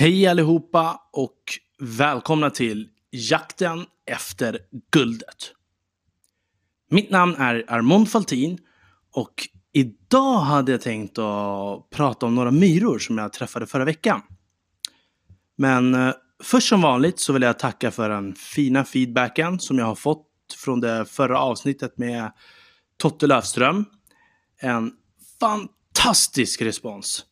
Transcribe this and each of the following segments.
Hej allihopa och välkomna till Jakten efter guldet. Mitt namn är Armond Faltin och idag hade jag tänkt att prata om några myror som jag träffade förra veckan. Men eh, först som vanligt så vill jag tacka för den fina feedbacken som jag har fått från det förra avsnittet med Totte Löfström. En fantastisk respons.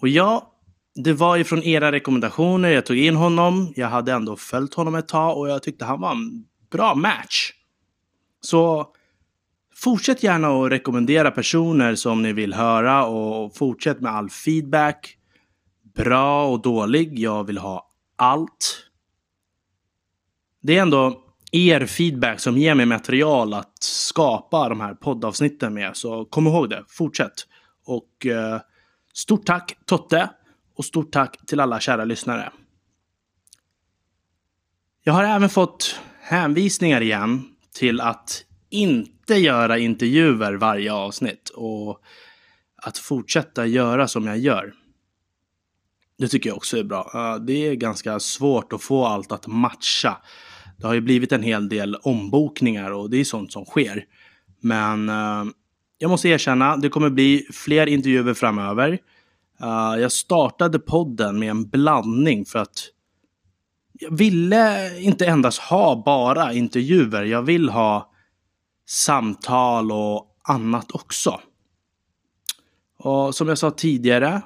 Och jag det var ju från era rekommendationer jag tog in honom. Jag hade ändå följt honom ett tag och jag tyckte han var en bra match. Så fortsätt gärna att rekommendera personer som ni vill höra och fortsätt med all feedback. Bra och dålig. Jag vill ha allt. Det är ändå er feedback som ger mig material att skapa de här poddavsnitten med. Så kom ihåg det. Fortsätt. Och eh, stort tack Totte. Och stort tack till alla kära lyssnare. Jag har även fått hänvisningar igen till att inte göra intervjuer varje avsnitt och att fortsätta göra som jag gör. Det tycker jag också är bra. Det är ganska svårt att få allt att matcha. Det har ju blivit en hel del ombokningar och det är sånt som sker. Men eh, jag måste erkänna, det kommer bli fler intervjuer framöver. Uh, jag startade podden med en blandning för att jag ville inte endast ha bara intervjuer. Jag vill ha samtal och annat också. Och som jag sa tidigare,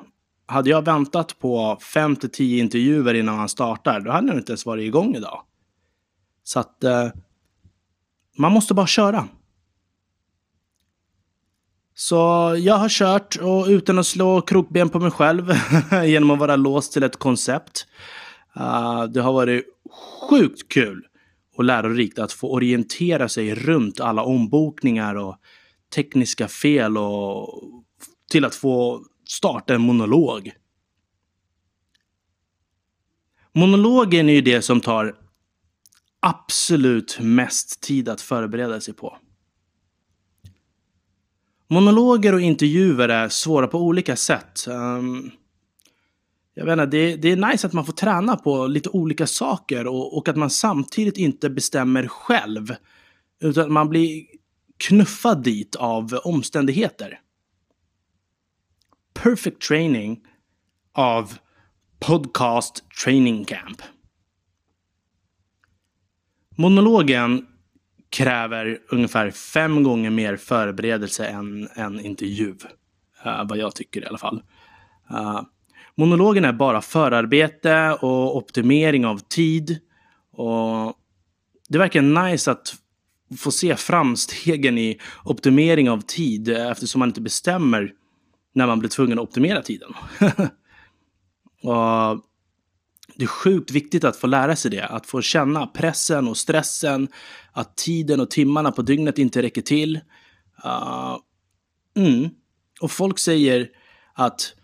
hade jag väntat på 5 till 10 intervjuer innan man startar, då hade jag inte ens varit igång idag. Så att uh, man måste bara köra. Så jag har kört och utan att slå krokben på mig själv genom att vara låst till ett koncept. Uh, det har varit sjukt kul och lärorikt att få orientera sig runt alla ombokningar och tekniska fel och till att få starta en monolog. Monologen är ju det som tar absolut mest tid att förbereda sig på. Monologer och intervjuer är svåra på olika sätt. Um, jag vet inte, det, det, är nice att man får träna på lite olika saker och, och, att man samtidigt inte bestämmer själv. Utan att man blir knuffad dit av omständigheter. Perfect training av Podcast Training Camp. Monologen kräver ungefär fem gånger mer förberedelse än en intervju. Uh, vad jag tycker i alla fall. Uh, monologen är bara förarbete och optimering av tid. Och det verkar nice att få se framstegen i optimering av tid eh, eftersom man inte bestämmer när man blir tvungen att optimera tiden. och det är sjukt viktigt att få lära sig det. Att få känna pressen och stressen. Att tiden och timmarna på dygnet inte räcker till. Uh, mm. Och folk säger att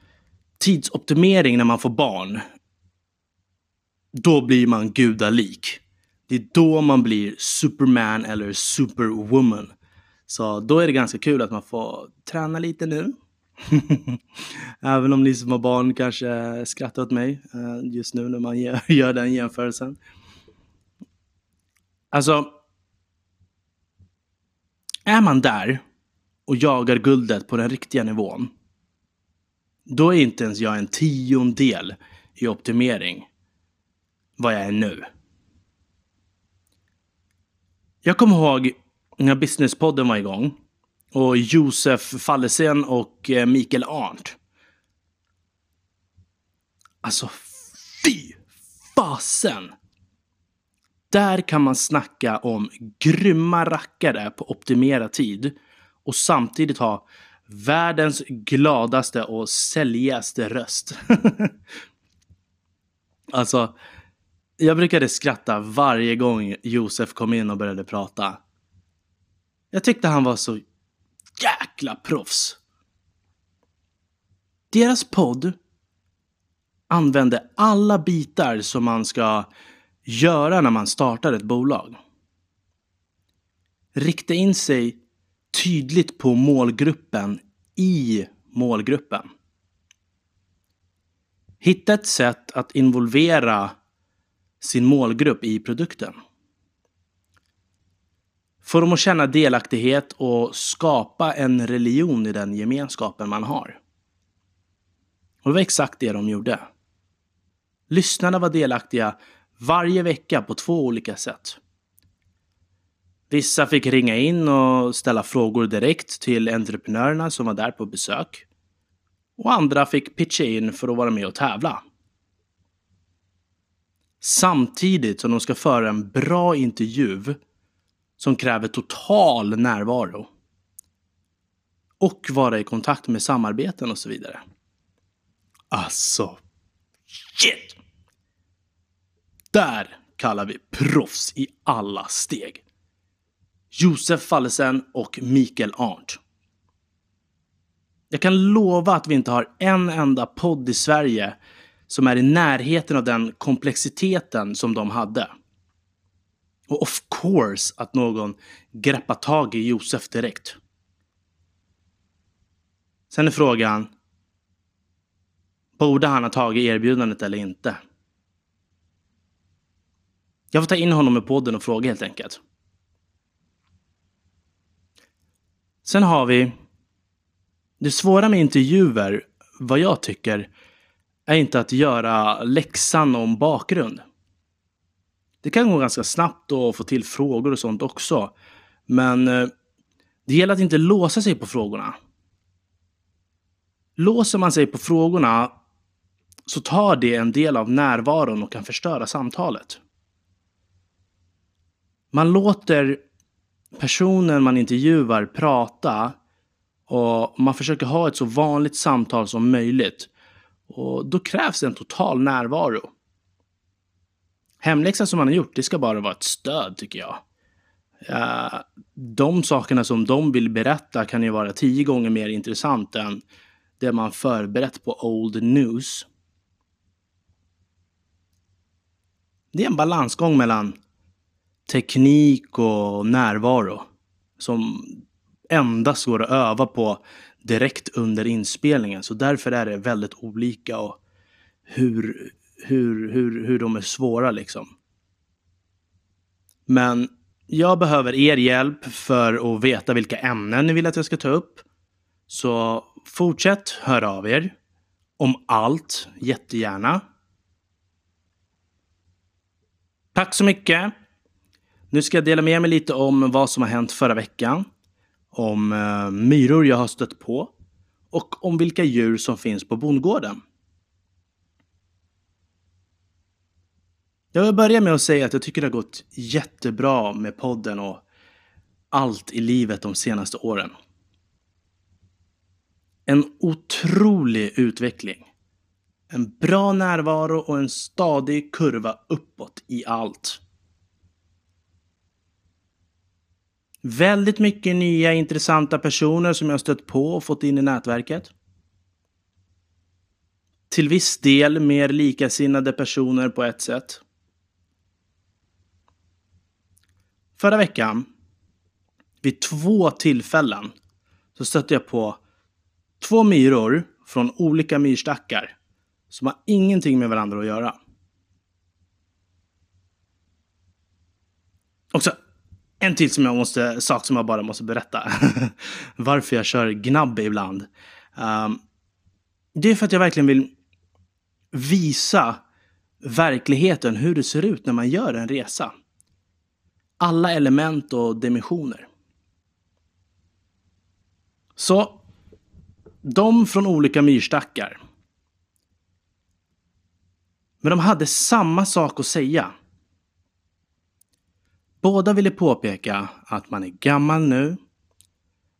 tidsoptimering när man får barn, då blir man gudalik. Det är då man blir superman eller superwoman. Så då är det ganska kul att man får träna lite nu. Även om ni som har barn kanske skrattar åt mig eh, just nu när man gör den jämförelsen. Alltså, är man där och jagar guldet på den riktiga nivån, då är inte ens jag en tiondel i optimering vad jag är nu. Jag kommer ihåg när Businesspodden var igång och Josef Fallesen och eh, Mikael Arndt. Alltså, fy fasen! Där kan man snacka om grymma rackare på optimera tid och samtidigt ha världens gladaste och säljigaste röst. alltså, jag brukade skratta varje gång Josef kom in och började prata. Jag tyckte han var så jäkla proffs. Deras podd använde alla bitar som man ska göra när man startar ett bolag. Rikta in sig tydligt på målgruppen i målgruppen. Hitta ett sätt att involvera sin målgrupp i produkten. Få dem att känna delaktighet och skapa en religion i den gemenskapen man har. Och det var exakt det de gjorde. Lyssnarna var delaktiga varje vecka på två olika sätt. Vissa fick ringa in och ställa frågor direkt till entreprenörerna som var där på besök. Och andra fick pitcha in för att vara med och tävla. Samtidigt som de ska föra en bra intervju som kräver total närvaro. Och vara i kontakt med samarbeten och så vidare. Alltså, shit! Där kallar vi proffs i alla steg. Josef Fallesen och Mikael Arndt. Jag kan lova att vi inte har en enda podd i Sverige som är i närheten av den komplexiteten som de hade. Och of course att någon greppar tag i Josef direkt. Sen är frågan, borde han ha tagit erbjudandet eller inte? Jag får ta in honom i podden och fråga helt enkelt. Sen har vi det svåra med intervjuer, vad jag tycker, är inte att göra läxan om bakgrund. Det kan gå ganska snabbt att få till frågor och sånt också. Men eh, det gäller att inte låsa sig på frågorna. Låser man sig på frågorna så tar det en del av närvaron och kan förstöra samtalet. Man låter personen man intervjuar prata och man försöker ha ett så vanligt samtal som möjligt. Och då krävs en total närvaro. Hemläxan som man har gjort, det ska bara vara ett stöd tycker jag. Uh, de sakerna som de vill berätta kan ju vara tio gånger mer intressant än det man förberett på Old News. Det är en balansgång mellan teknik och närvaro som endast går att öva på direkt under inspelningen. Så därför är det väldigt olika och hur, hur, hur, hur de är svåra liksom. Men jag behöver er hjälp för att veta vilka ämnen ni vill att jag ska ta upp. Så fortsätt höra av er. Om allt, jättegärna. Tack så mycket. Nu ska jag dela med mig lite om vad som har hänt förra veckan. Om eh, myror jag har stött på. Och om vilka djur som finns på bondgården. Jag vill börja med att säga att jag tycker det har gått jättebra med podden och allt i livet de senaste åren. En otrolig utveckling. En bra närvaro och en stadig kurva uppåt i allt. Väldigt mycket nya intressanta personer som jag stött på och fått in i nätverket. Till viss del mer likasinnade personer på ett sätt. Förra veckan, vid två tillfällen, så stötte jag på två myror från olika myrstackar som har ingenting med varandra att göra. Också en till som jag måste, sak som jag bara måste berätta. Varför jag kör gnabb ibland. Um, det är för att jag verkligen vill visa verkligheten, hur det ser ut när man gör en resa. Alla element och dimensioner. Så, de från olika myrstackar. Men de hade samma sak att säga. Båda ville påpeka att man är gammal nu,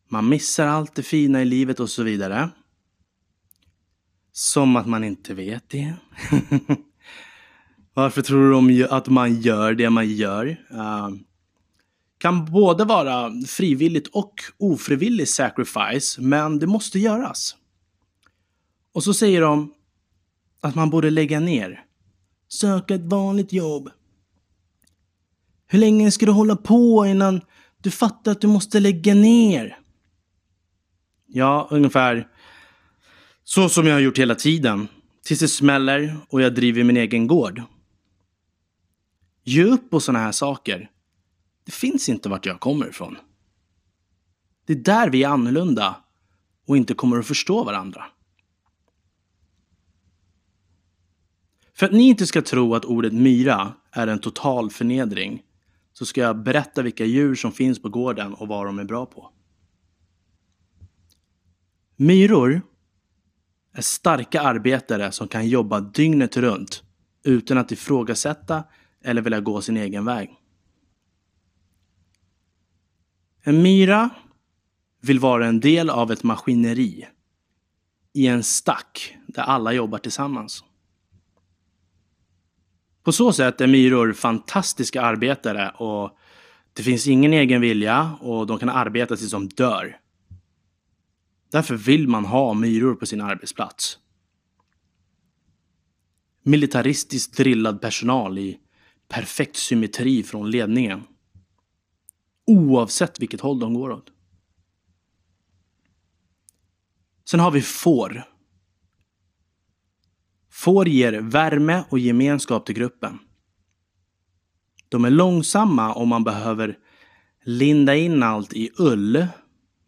man missar allt det fina i livet och så vidare. Som att man inte vet det. Varför tror de att man gör det man gör? Uh, kan både vara frivilligt och ofrivillig sacrifice, men det måste göras. Och så säger de att man borde lägga ner. Söka ett vanligt jobb. Hur länge ska du hålla på innan du fattar att du måste lägga ner? Ja, ungefär så som jag har gjort hela tiden. Tills det smäller och jag driver min egen gård. Ge upp på sådana här saker. Det finns inte vart jag kommer ifrån. Det är där vi är annorlunda och inte kommer att förstå varandra. För att ni inte ska tro att ordet myra är en total förnedring så ska jag berätta vilka djur som finns på gården och vad de är bra på. Myror är starka arbetare som kan jobba dygnet runt utan att ifrågasätta eller vilja gå sin egen väg. En myra vill vara en del av ett maskineri i en stack där alla jobbar tillsammans. På så sätt är myror fantastiska arbetare och det finns ingen egen vilja och de kan arbeta tills de dör. Därför vill man ha myror på sin arbetsplats. Militaristiskt drillad personal i perfekt symmetri från ledningen. Oavsett vilket håll de går åt. Sen har vi får. Får ger värme och gemenskap till gruppen. De är långsamma om man behöver linda in allt i ull.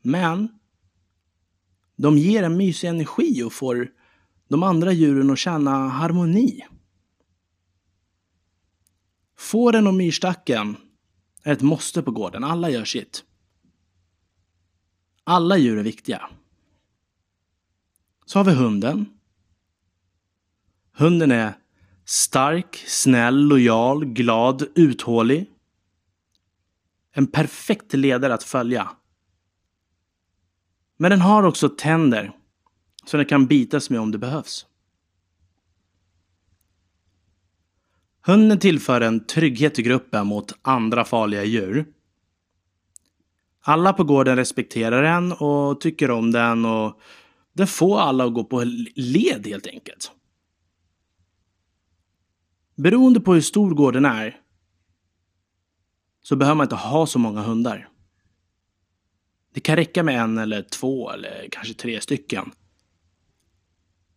Men de ger en mysig energi och får de andra djuren att känna harmoni. Fåren och myrstacken är ett måste på gården. Alla gör sitt. Alla djur är viktiga. Så har vi hunden. Hunden är stark, snäll, lojal, glad, uthållig. En perfekt ledare att följa. Men den har också tänder som den kan bitas med om det behövs. Hunden tillför en trygghet i gruppen mot andra farliga djur. Alla på gården respekterar den och tycker om den och den får alla att gå på led helt enkelt. Beroende på hur stor gården är så behöver man inte ha så många hundar. Det kan räcka med en eller två eller kanske tre stycken.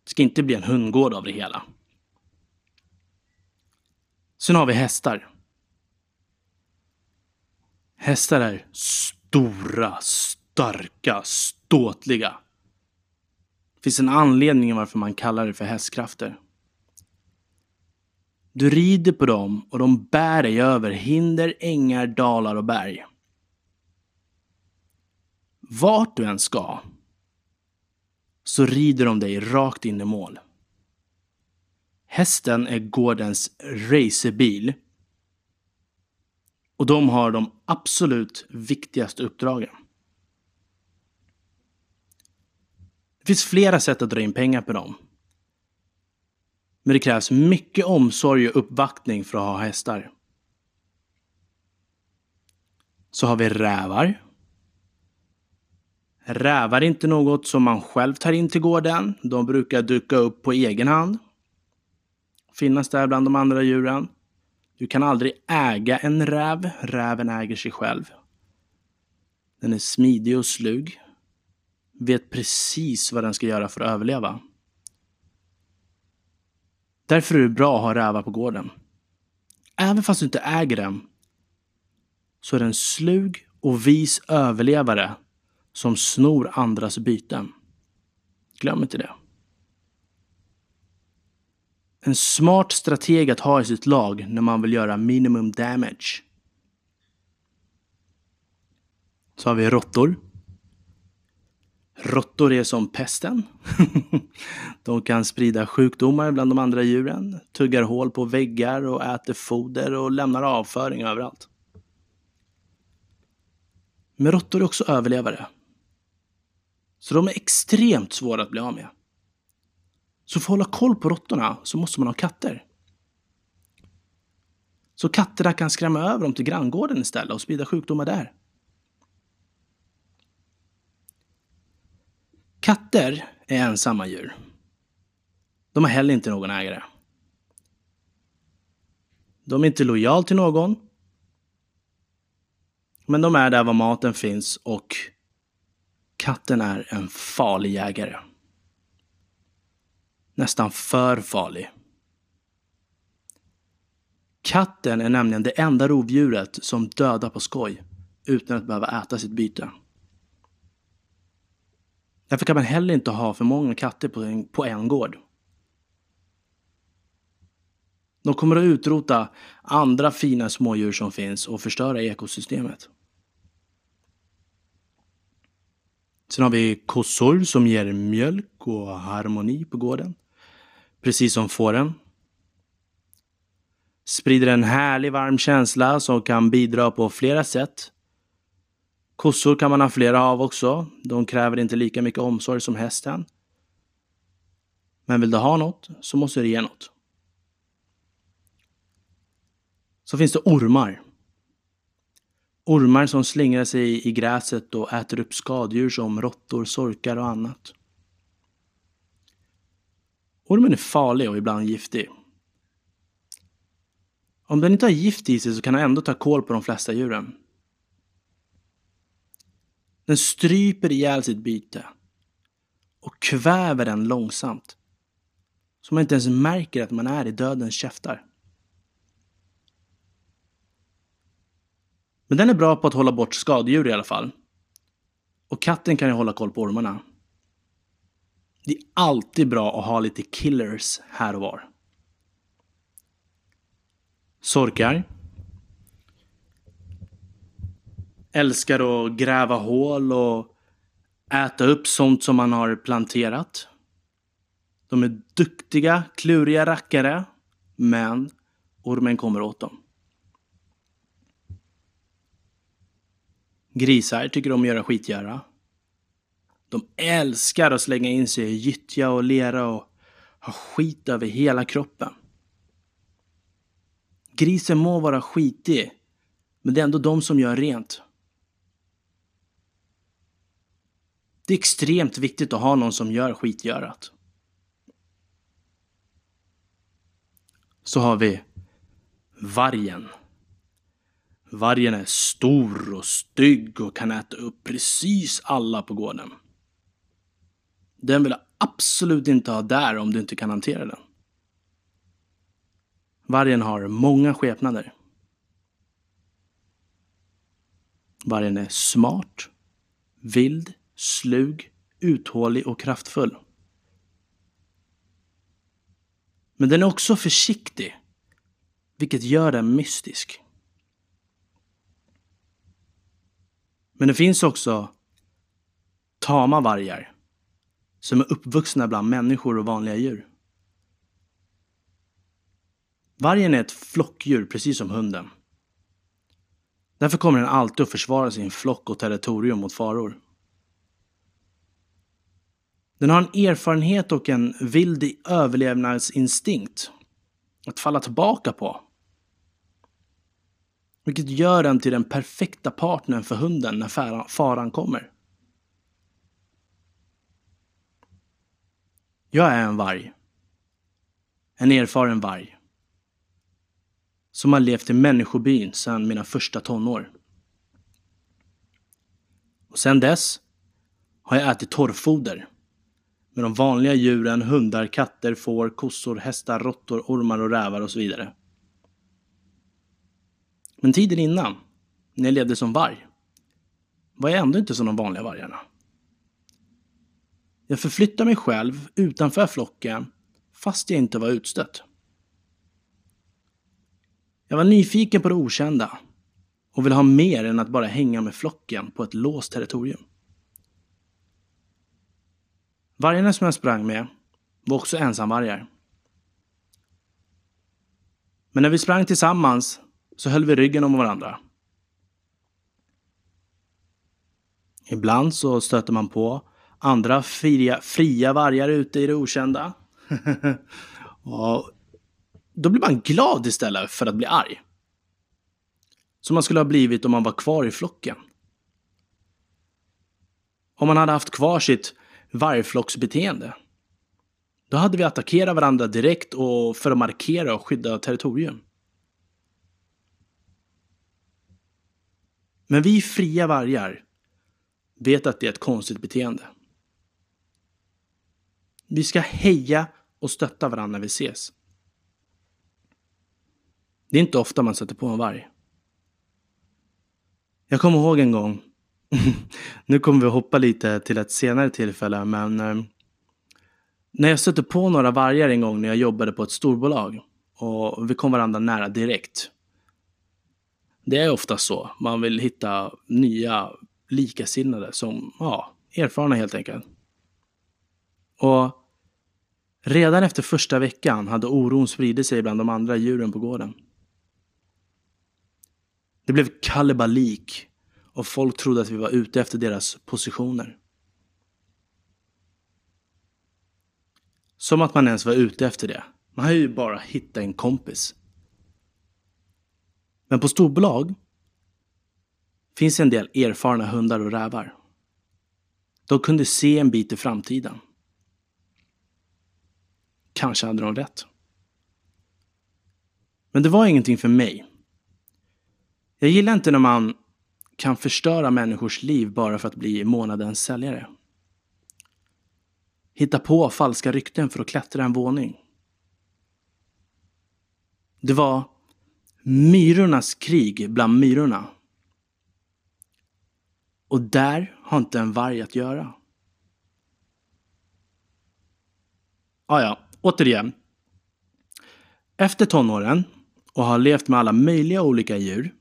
Det ska inte bli en hundgård av det hela. Sen har vi hästar. Hästar är stora, starka, ståtliga. Det finns en anledning varför man kallar det för hästkrafter. Du rider på dem och de bär dig över hinder, ängar, dalar och berg. Vart du än ska så rider de dig rakt in i mål. Hästen är gårdens racerbil. Och de har de absolut viktigaste uppdragen. Det finns flera sätt att dra in pengar på dem. Men det krävs mycket omsorg och uppvaktning för att ha hästar. Så har vi rävar. Rävar är inte något som man själv tar in till gården. De brukar dyka upp på egen hand. Finnas där bland de andra djuren. Du kan aldrig äga en räv. Räven äger sig själv. Den är smidig och slug. Vet precis vad den ska göra för att överleva. Därför är det bra att ha rävar på gården. Även fast du inte äger den så är den slug och vis överlevare som snor andras byten. Glöm inte det. En smart strateg att ha i sitt lag när man vill göra minimum damage. Så har vi råttor. Råttor är som pesten. de kan sprida sjukdomar bland de andra djuren, tuggar hål på väggar och äter foder och lämnar avföring överallt. Men råttor är också överlevare. Så de är extremt svåra att bli av med. Så för att hålla koll på råttorna så måste man ha katter. Så katterna kan skrämma över dem till granngården istället och sprida sjukdomar där. Katter är ensamma djur. De har heller inte någon ägare. De är inte lojal till någon. Men de är där var maten finns och katten är en farlig jägare. Nästan för farlig. Katten är nämligen det enda rovdjuret som dödar på skoj utan att behöva äta sitt byte. Därför kan man heller inte ha för många katter på en, på en gård. De kommer att utrota andra fina smådjur som finns och förstöra ekosystemet. Sen har vi kossor som ger mjölk och harmoni på gården. Precis som fåren. Sprider en härlig varm känsla som kan bidra på flera sätt. Kossor kan man ha flera av också. De kräver inte lika mycket omsorg som hästen. Men vill du ha något så måste du ge något. Så finns det ormar. Ormar som slingrar sig i gräset och äter upp skadedjur som råttor, sorkar och annat. Ormen är farlig och ibland giftig. Om den inte har gift i sig så kan den ändå ta koll på de flesta djuren. Den stryper ihjäl sitt byte och kväver den långsamt. Så man inte ens märker att man är i dödens käftar. Men den är bra på att hålla bort skadedjur i alla fall. Och katten kan ju hålla koll på ormarna. Det är alltid bra att ha lite killers här och var. Sorkar. Älskar att gräva hål och äta upp sånt som man har planterat. De är duktiga, kluriga rackare, men ormen kommer åt dem. Grisar tycker om att göra skitgöra. De älskar att slänga in sig i gyttja och lera och ha skit över hela kroppen. Grisen må vara skitig, men det är ändå de som gör rent. Det är extremt viktigt att ha någon som gör skitgörat. Så har vi vargen. Vargen är stor och stygg och kan äta upp precis alla på gården. Den vill du absolut inte ha där om du inte kan hantera den. Vargen har många skepnader. Vargen är smart, vild, slug, uthållig och kraftfull. Men den är också försiktig, vilket gör den mystisk. Men det finns också tama vargar som är uppvuxna bland människor och vanliga djur. Vargen är ett flockdjur, precis som hunden. Därför kommer den alltid att försvara sin flock och territorium mot faror. Den har en erfarenhet och en vild överlevnadsinstinkt att falla tillbaka på. Vilket gör den till den perfekta partnern för hunden när faran kommer. Jag är en varg. En erfaren varg. Som har levt i människobyn sedan mina första tonår. Och sedan dess har jag ätit torrfoder. Med de vanliga djuren hundar, katter, får, kossor, hästar, råttor, ormar och rävar och så vidare. Men tiden innan, när jag levde som varg, var jag ändå inte som de vanliga vargarna. Jag förflyttade mig själv utanför flocken fast jag inte var utstött. Jag var nyfiken på det okända och ville ha mer än att bara hänga med flocken på ett låst territorium. Vargarna som jag sprang med var också ensamvargar. Men när vi sprang tillsammans så höll vi ryggen om varandra. Ibland så stöter man på andra fria, fria vargar ute i det okända. och då blir man glad istället för att bli arg. Som man skulle ha blivit om man var kvar i flocken. Om man hade haft kvar sitt vargflocksbeteende. Då hade vi attackerat varandra direkt och för att markera och skydda territorium. Men vi fria vargar vet att det är ett konstigt beteende. Vi ska heja och stötta varandra när vi ses. Det är inte ofta man sätter på en varg. Jag kommer ihåg en gång, nu kommer vi hoppa lite till ett senare tillfälle, men eh, när jag stötte på några vargar en gång när jag jobbade på ett storbolag och vi kom varandra nära direkt. Det är ofta så. Man vill hitta nya likasinnade som, ja, erfarna helt enkelt. Och redan efter första veckan hade oron spridit sig bland de andra djuren på gården. Det blev kalabalik och folk trodde att vi var ute efter deras positioner. Som att man ens var ute efter det. Man har ju bara hittat en kompis. Men på storbolag finns en del erfarna hundar och rävar. De kunde se en bit i framtiden. Kanske hade de rätt. Men det var ingenting för mig. Jag gillar inte när man kan förstöra människors liv bara för att bli månadens säljare. Hitta på falska rykten för att klättra en våning. Det var myrornas krig bland myrorna. Och där har inte en varg att göra. Ah, ja, återigen. Efter tonåren och har levt med alla möjliga olika djur.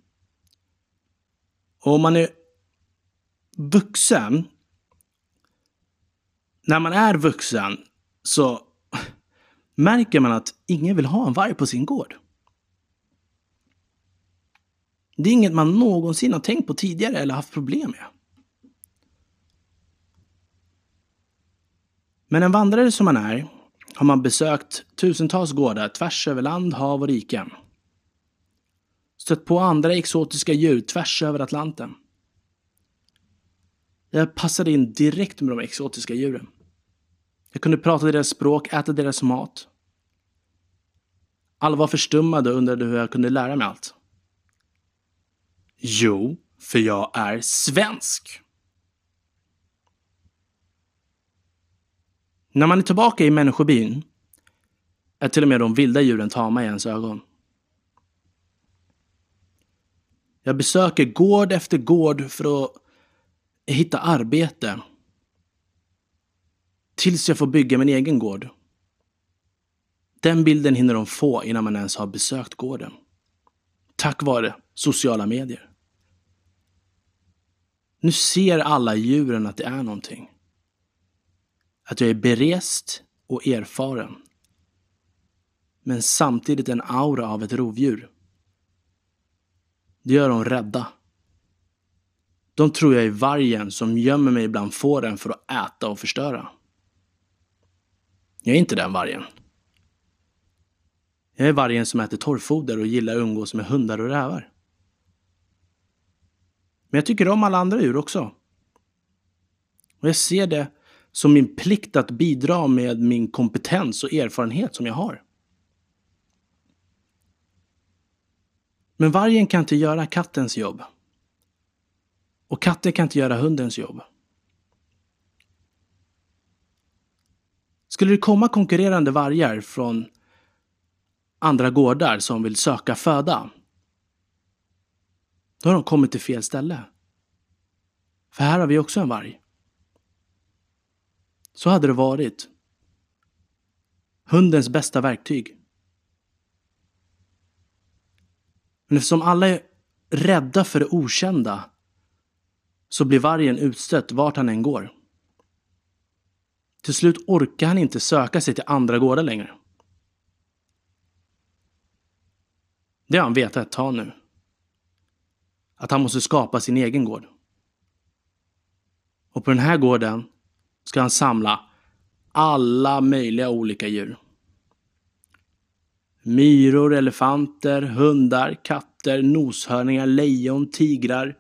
Och om man är vuxen. När man är vuxen så märker man att ingen vill ha en varg på sin gård. Det är inget man någonsin har tänkt på tidigare eller haft problem med. Men en vandrare som man är har man besökt tusentals gårdar tvärs över land, hav och riken. Stött på andra exotiska djur tvärs över Atlanten. Jag passade in direkt med de exotiska djuren. Jag kunde prata deras språk, äta deras mat. Alla var förstummade och undrade hur jag kunde lära mig allt. Jo, för jag är svensk. När man är tillbaka i människobyn är till och med de vilda djuren tama i ens ögon. Jag besöker gård efter gård för att hitta arbete. Tills jag får bygga min egen gård. Den bilden hinner de få innan man ens har besökt gården. Tack vare sociala medier. Nu ser alla djuren att det är någonting. Att jag är berest och erfaren. Men samtidigt en aura av ett rovdjur. Det gör dem rädda. De tror jag är vargen som gömmer mig bland fåren för att äta och förstöra. Jag är inte den vargen. Jag är vargen som äter torrfoder och gillar att umgås med hundar och rävar. Men jag tycker om alla andra djur också. Och jag ser det som min plikt att bidra med min kompetens och erfarenhet som jag har. Men vargen kan inte göra kattens jobb. Och katten kan inte göra hundens jobb. Skulle det komma konkurrerande vargar från andra gårdar som vill söka föda då har de kommit till fel ställe. För här har vi också en varg. Så hade det varit. Hundens bästa verktyg. Men eftersom alla är rädda för det okända så blir vargen utstött vart han än går. Till slut orkar han inte söka sig till andra gårdar längre. Det har han vetat ett tag nu att han måste skapa sin egen gård. Och på den här gården ska han samla alla möjliga olika djur. Myror, elefanter, hundar, katter, noshörningar, lejon, tigrar,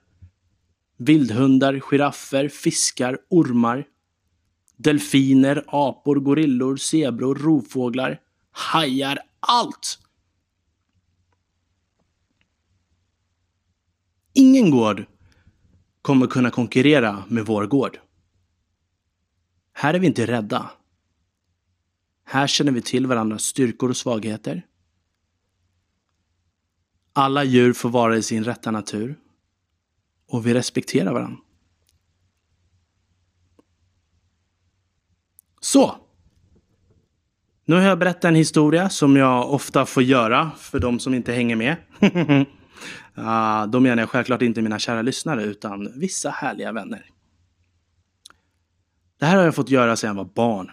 vildhundar, giraffer, fiskar, ormar, delfiner, apor, gorillor, zebror, rovfåglar, hajar, allt! Ingen gård kommer kunna konkurrera med vår gård. Här är vi inte rädda. Här känner vi till varandras styrkor och svagheter. Alla djur får vara i sin rätta natur. Och vi respekterar varandra. Så. Nu har jag berättat en historia som jag ofta får göra för de som inte hänger med. uh, då menar jag självklart inte mina kära lyssnare utan vissa härliga vänner. Det här har jag fått göra sedan jag var barn.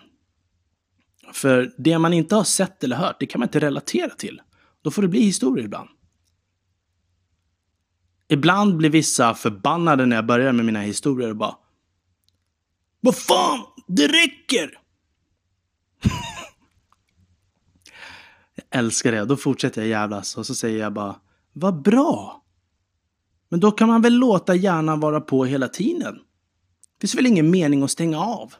För det man inte har sett eller hört, det kan man inte relatera till. Då får det bli historier ibland. Ibland blir vissa förbannade när jag börjar med mina historier och bara Vad fan, det räcker! jag älskar det. Då fortsätter jag jävlas och så säger jag bara Vad bra! Men då kan man väl låta hjärnan vara på hela tiden? Det finns väl ingen mening att stänga av?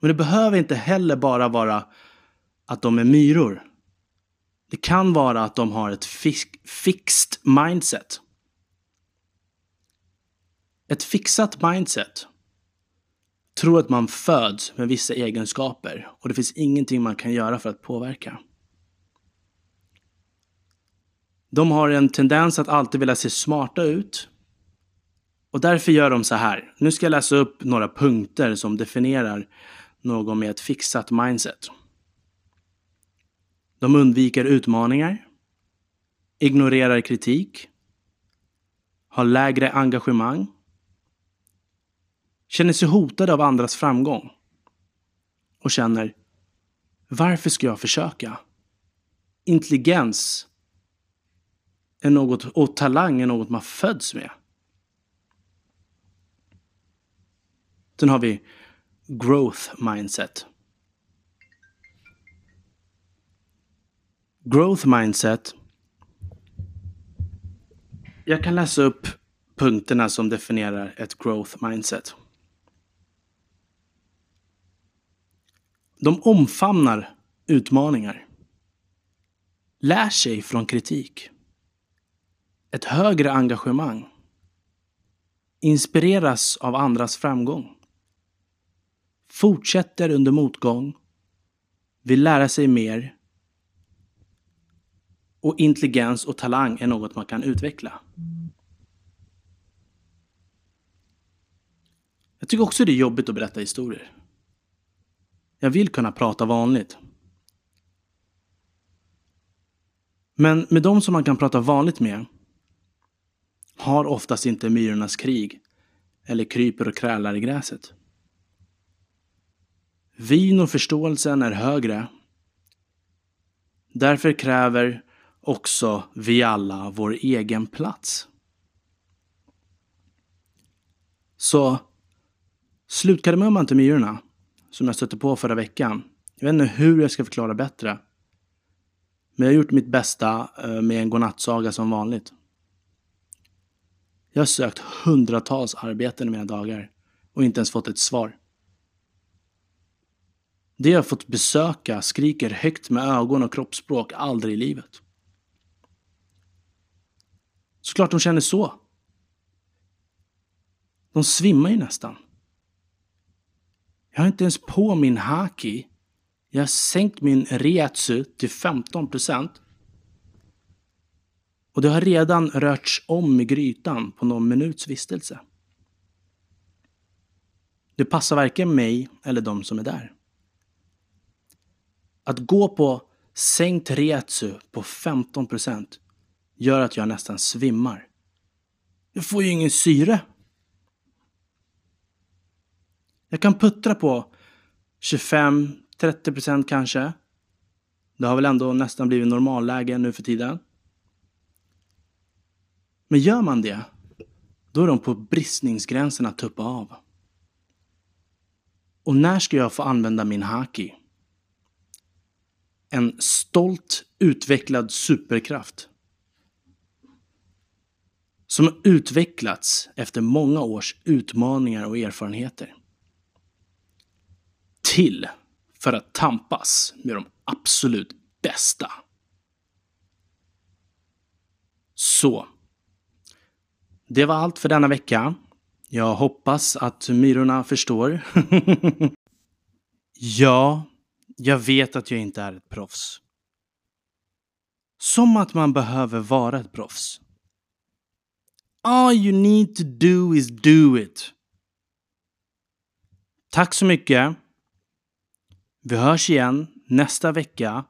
Men det behöver inte heller bara vara att de är myror. Det kan vara att de har ett fixed mindset. Ett fixat mindset tror att man föds med vissa egenskaper och det finns ingenting man kan göra för att påverka. De har en tendens att alltid vilja se smarta ut. Och därför gör de så här. Nu ska jag läsa upp några punkter som definierar någon med ett fixat mindset. De undviker utmaningar, ignorerar kritik, har lägre engagemang, känner sig hotade av andras framgång och känner varför ska jag försöka? Intelligens är något, och talang är något man föds med. Sen har vi growth mindset. Growth mindset. Jag kan läsa upp punkterna som definierar ett growth mindset. De omfamnar utmaningar. Lär sig från kritik. Ett högre engagemang. Inspireras av andras framgång. Fortsätter under motgång. Vill lära sig mer och intelligens och talang är något man kan utveckla. Jag tycker också det är jobbigt att berätta historier. Jag vill kunna prata vanligt. Men med de som man kan prata vanligt med har oftast inte myrornas krig eller kryper och krälar i gräset. Vin och förståelsen är högre. Därför kräver också vi alla vår egen plats. Så slutkardemumman till myrorna, som jag stötte på förra veckan. Jag vet inte hur jag ska förklara bättre. Men jag har gjort mitt bästa eh, med en godnattsaga som vanligt. Jag har sökt hundratals arbeten i mina dagar och inte ens fått ett svar. Det jag fått besöka skriker högt med ögon och kroppsspråk aldrig i livet. Såklart de känner så. De svimmar ju nästan. Jag har inte ens på min haki. Jag har sänkt min reatsu till 15 procent. Och det har redan rörts om i grytan på någon minuts vistelse. Det passar varken mig eller de som är där. Att gå på sänkt reatsu på 15% gör att jag nästan svimmar. Jag får ju ingen syre. Jag kan puttra på 25-30% kanske. Det har väl ändå nästan blivit normalläge nu för tiden. Men gör man det, då är de på bristningsgränsen att tuppa av. Och när ska jag få använda min haki? En stolt utvecklad superkraft som har utvecklats efter många års utmaningar och erfarenheter. Till för att tampas med de absolut bästa. Så. Det var allt för denna vecka. Jag hoppas att myrorna förstår. Ja, jag vet att jag inte är ett proffs. Som att man behöver vara ett proffs. All you need to do is do it. Tack så mycket. Vi hörs igen nästa vecka.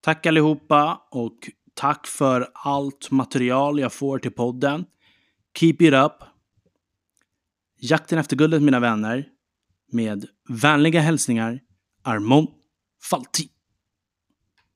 Tack allihopa och tack för allt material jag får till podden. Keep it up. Jakten efter guldet mina vänner. Med vänliga hälsningar Armon Faltin.